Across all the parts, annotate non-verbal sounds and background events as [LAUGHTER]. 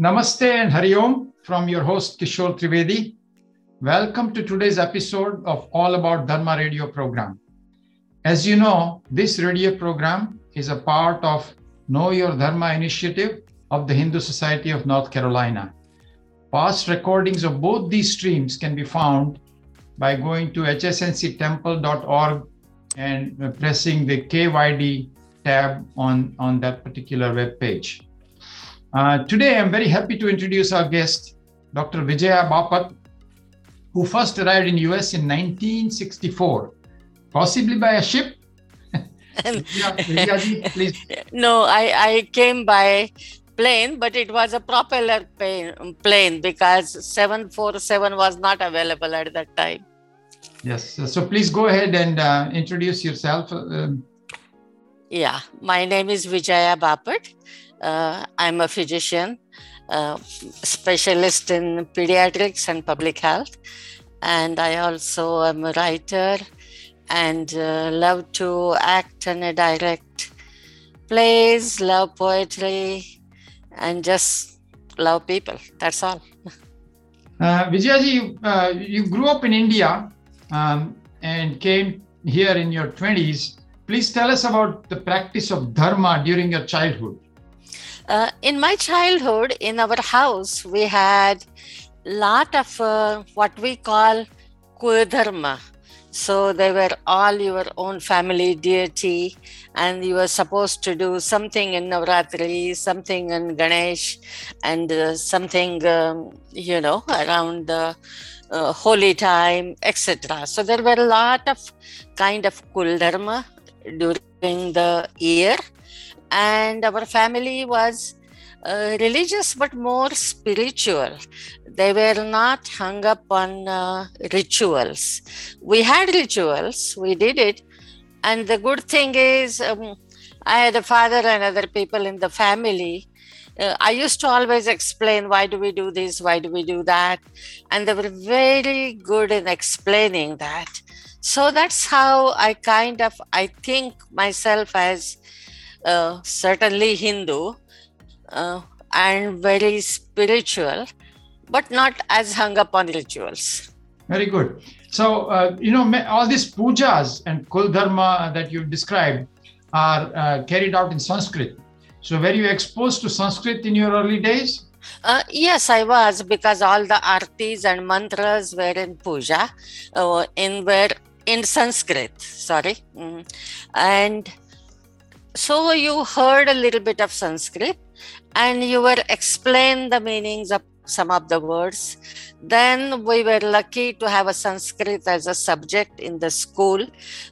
Namaste and Hari Om from your host Kishor Trivedi. Welcome to today's episode of All About Dharma radio program. As you know, this radio program is a part of Know Your Dharma initiative of the Hindu Society of North Carolina. Past recordings of both these streams can be found by going to hsnctemple.org and pressing the KYD tab on, on that particular web page. Uh, today, I'm very happy to introduce our guest, Dr. Vijaya Bapat, who first arrived in the US in 1964, possibly by a ship. [LAUGHS] please. [LAUGHS] No, I, I came by plane, but it was a propeller plane, plane because 747 was not available at that time. Yes, so please go ahead and uh, introduce yourself. Um, yeah, my name is Vijaya Bapat. Uh, I'm a physician, uh, specialist in pediatrics and public health. And I also am a writer and uh, love to act and direct plays, love poetry, and just love people. That's all. Uh, Vijayaji, uh, you grew up in India um, and came here in your 20s. Please tell us about the practice of dharma during your childhood. Uh, in my childhood, in our house, we had lot of uh, what we call kuldharma. So they were all your own family deity, and you were supposed to do something in Navratri, something in Ganesh, and uh, something, um, you know, around the uh, holy time, etc. So there were a lot of kind of kuldharma during the year and our family was uh, religious but more spiritual. They were not hung up on uh, rituals. We had rituals, we did it. And the good thing is, um, I had a father and other people in the family. Uh, I used to always explain why do we do this, why do we do that. And they were very good in explaining that. So that's how I kind of I think myself as uh, certainly Hindu uh, and very spiritual, but not as hung up on rituals. Very good. So, uh, you know, all these pujas and kul dharma that you described are uh, carried out in Sanskrit. So, were you exposed to Sanskrit in your early days? Uh, yes, I was because all the artis and mantras were in puja, uh, in were in Sanskrit. Sorry, mm. and so you heard a little bit of Sanskrit and you were explained the meanings of some of the words. Then we were lucky to have a Sanskrit as a subject in the school,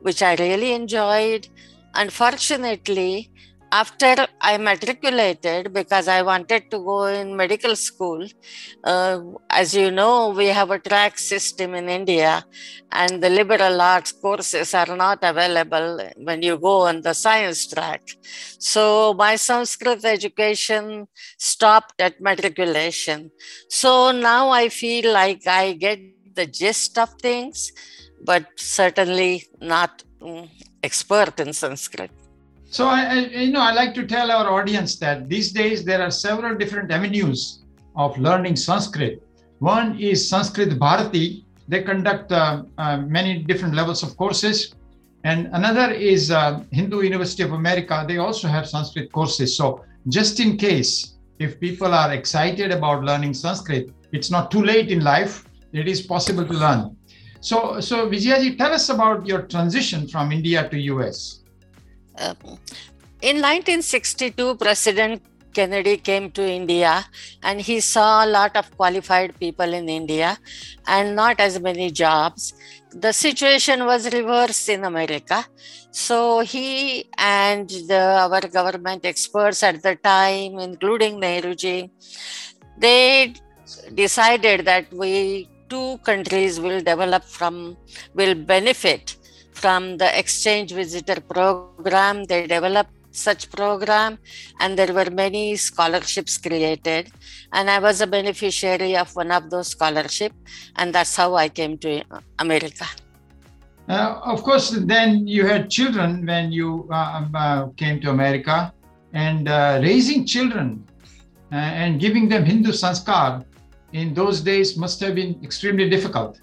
which I really enjoyed. Unfortunately, after I matriculated because I wanted to go in medical school, uh, as you know, we have a track system in India, and the liberal arts courses are not available when you go on the science track. So my Sanskrit education stopped at matriculation. So now I feel like I get the gist of things, but certainly not um, expert in Sanskrit. So I, I, you know, I like to tell our audience that these days there are several different avenues of learning Sanskrit. One is Sanskrit Bharati. They conduct uh, uh, many different levels of courses. And another is uh, Hindu University of America. They also have Sanskrit courses. So just in case, if people are excited about learning Sanskrit, it's not too late in life. It is possible to learn. So, so Vijayaji, tell us about your transition from India to US. Uh, in 1962, President Kennedy came to India and he saw a lot of qualified people in India and not as many jobs. The situation was reversed in America. So he and the, our government experts at the time, including Nehruji, they decided that we two countries will develop from, will benefit from the exchange visitor program. They developed such program and there were many scholarships created and i was a beneficiary of one of those scholarship and that's how i came to america uh, of course then you had children when you uh, um, uh, came to america and uh, raising children uh, and giving them Hindu sanskar in those days must have been extremely difficult.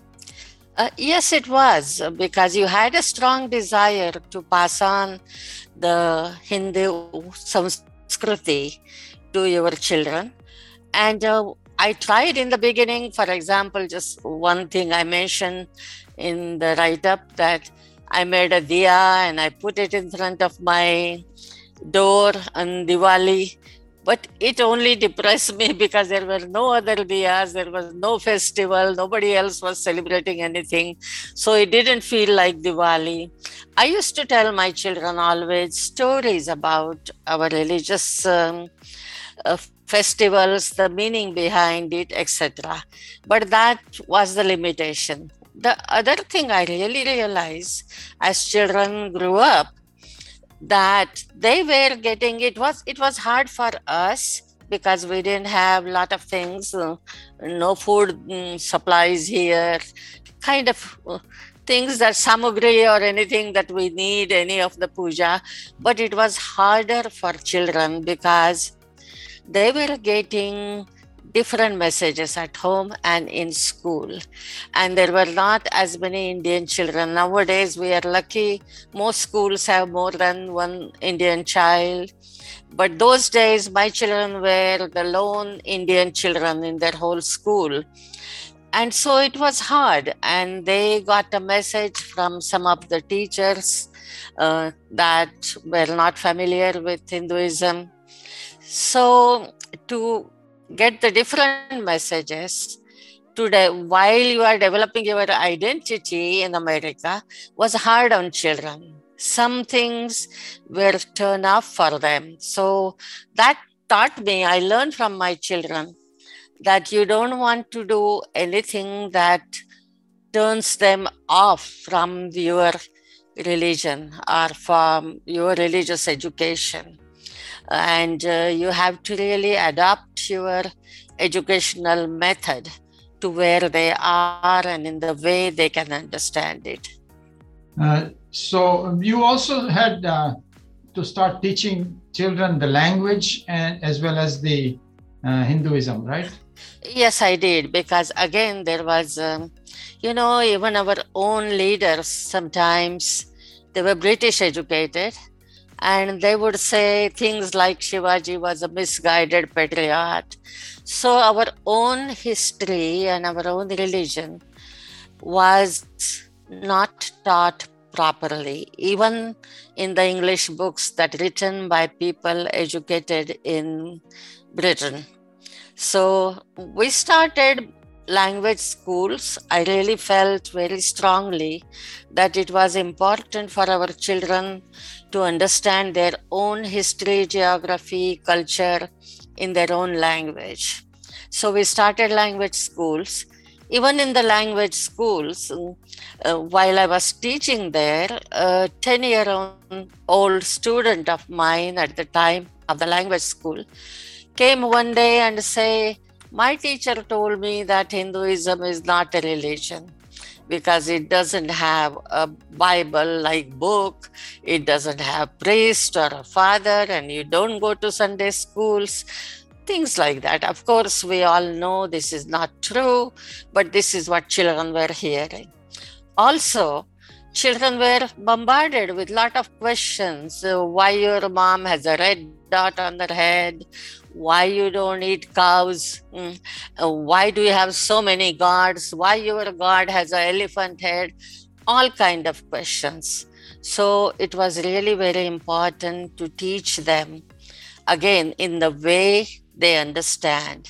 Uh, yes, it was because you had a strong desire to pass on the Hindu Sanskriti to your children. And uh, I tried in the beginning, for example, just one thing I mentioned in the write up that I made a diya and I put it in front of my door on Diwali but it only depressed me [LAUGHS] because there were no other diyas, there was no festival, nobody else was celebrating anything. So it didn't feel like Diwali. I used to tell my children always stories about our religious um, uh, festivals, the meaning behind it, etc. But that was the limitation. The other thing I really realized as children grew up that they were getting it was it was hard for us because we didn't have a lot of things uh, no food um, supplies here kind of uh, things that samagri or anything that we need any of the puja. But it was harder for children because they were getting different messages at home and in school. And there were not as many Indian children. Nowadays, we are lucky. Most schools have more than one Indian child. But those days, my children were the lone Indian children in their whole school. And so it was hard. And they got a message from some of the teachers uh, that were not familiar with Hinduism. So, to get the different messages today while you are developing your identity in America was hard on children. Some things were turned off for them. So that taught me, I learned from my children that you don't want to do anything that turns them off from your religion or from your religious education and uh, you have to really adapt your educational method to where they are and in the way they can understand it. Uh, so you also had uh, to start teaching children the language and as well as the uh, Hinduism, right? Yes, I did because again there was, um, you know, even our own leaders sometimes they were British educated and they would say things like Shivaji was a misguided patriot. So, our own history and our own religion was not taught properly, even in the English books that written by people educated in Britain. So, we started language schools, I really felt very strongly that it was important for our children to understand their own history, geography, culture in their own language. So we started language schools. Even in the language schools, uh, while I was teaching there, a 10 year old student of mine at the time of the language school came one day and say, my teacher told me that Hinduism is not a religion because it doesn't have a Bible like book, it doesn't have priest or a father, and you don't go to Sunday schools, things like that. Of course, we all know this is not true, but this is what children were hearing. Also, children were bombarded with lot of questions uh, why your mom has a red dot on their head why you don't eat cows? Mm. uh, why do you have so many gods why your god has an elephant head? All kind of questions. So it was really very important to teach them again in the way they understand.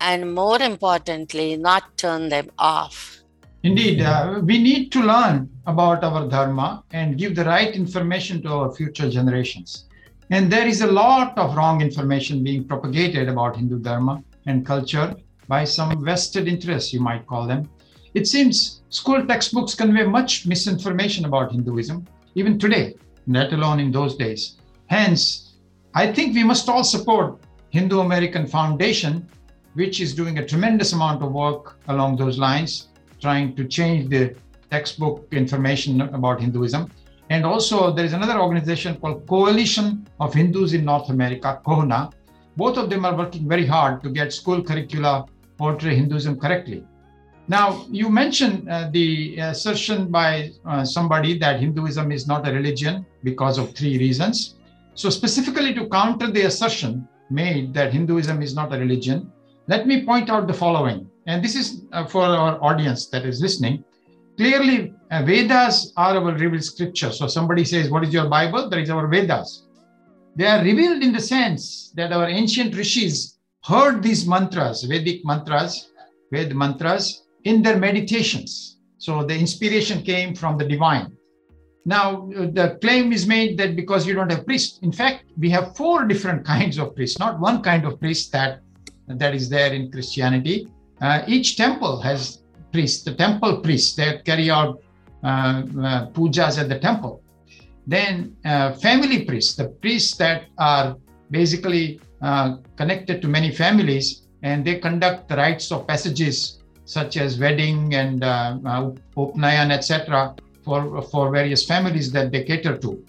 And more importantly not turn them off. Indeed, uh, we need to learn about our Dharma and give the right information to our future generations. And there is a lot of wrong information being propagated about Hindu Dharma and culture by some vested interests, you might call them. It seems school textbooks convey much misinformation about Hinduism, even today, let alone in those days. Hence, I think we must all support Hindu American Foundation, which is doing a tremendous amount of work along those lines trying to change the textbook information about Hinduism. And also, there is another organization called Coalition of Hindus in North America, COHNA, both of them are working very hard to get school curricula portray Hinduism correctly. Now, you mentioned uh, the assertion by uh, somebody that Hinduism is not a religion because of three reasons. So, specifically to counter the assertion made that Hinduism is not a religion, let me point out the following. And this is uh, for our audience that is listening. Clearly, uh, Vedas are our revealed scripture. So, somebody says, What is your Bible? That is our Vedas. They are revealed in the sense that our ancient rishis heard these mantras, Vedic mantras, Ved mantras, in their meditations. So the inspiration came from the divine. Now, the claim is made that because you don't have priests, in fact, we have four different [LAUGHS] kinds of priests, not one kind of priest that, that is there in Christianity. Uh, each temple has priests, the temple priests that carry out uh, uh, pujas at the temple. Then, uh, family priests, the priests that are basically connected to many families and they conduct the rites of passages such as wedding and uh, uh upnayan, etc., for, for various families that they cater to.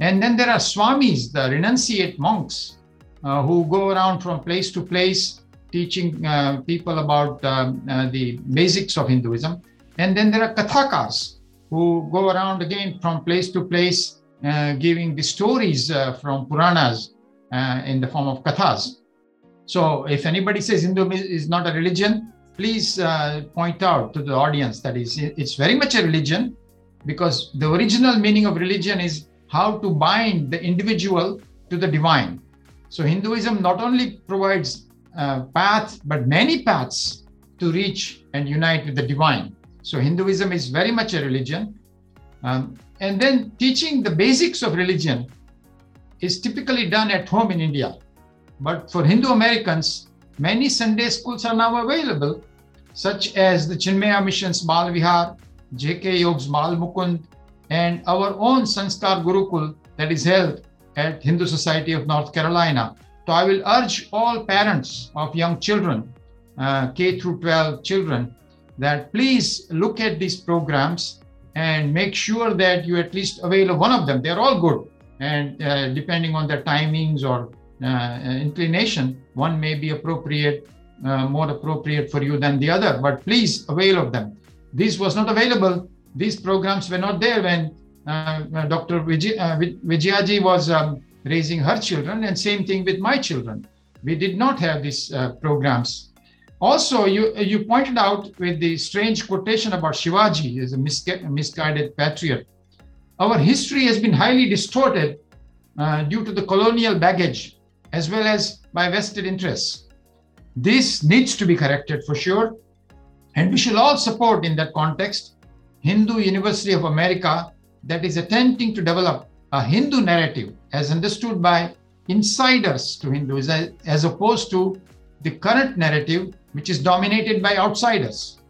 And then there are swamis, the renunciate monks, uh, who go around from place to place teaching uh, people about um, uh, the basics of Hinduism. And then there are kathakars, who go around again from place to place uh, giving the stories from Puranas in the form of kathas. So if anybody says Hinduism is not a religion, please uh, point out to the audience that is it's very much a religion because the original meaning of religion is how to bind the individual to the divine so hinduism not only provides a path but many paths to reach and unite with the divine. So hinduism is very much a religion. Um, and then teaching the basics of religion is typically done at home in india. But for hindu americans Many Sunday schools are now available, such as the Chinmaya Mission's Bal Vihar, JK Yog's Bal Mukund, and our own Sanskar Gurukul that is held at Hindu Society of North Carolina. So I will urge all parents of young children, uh, K through 12 children, that please look at these programs and make sure that you at least avail of one of them. They're all good. And uh, depending on their timings or uh, inclination, one may be appropriate, uh, more appropriate for you than the other, but please avail of them. This was not available. These programs were not there when uh, Dr. Vijay, Vijayaji was um, raising her children, and same thing with my children. We did not have these programs. Also, you you pointed out with the strange quotation about Shivaji as a misguided patriot. Our history has been highly distorted uh, due to the colonial baggage as well as by vested interests. This needs to be corrected for sure. And we should all support in that context Hindu University of America that is attempting to develop a Hindu narrative as understood by insiders to Hindus as opposed to the current narrative which is dominated by outsiders.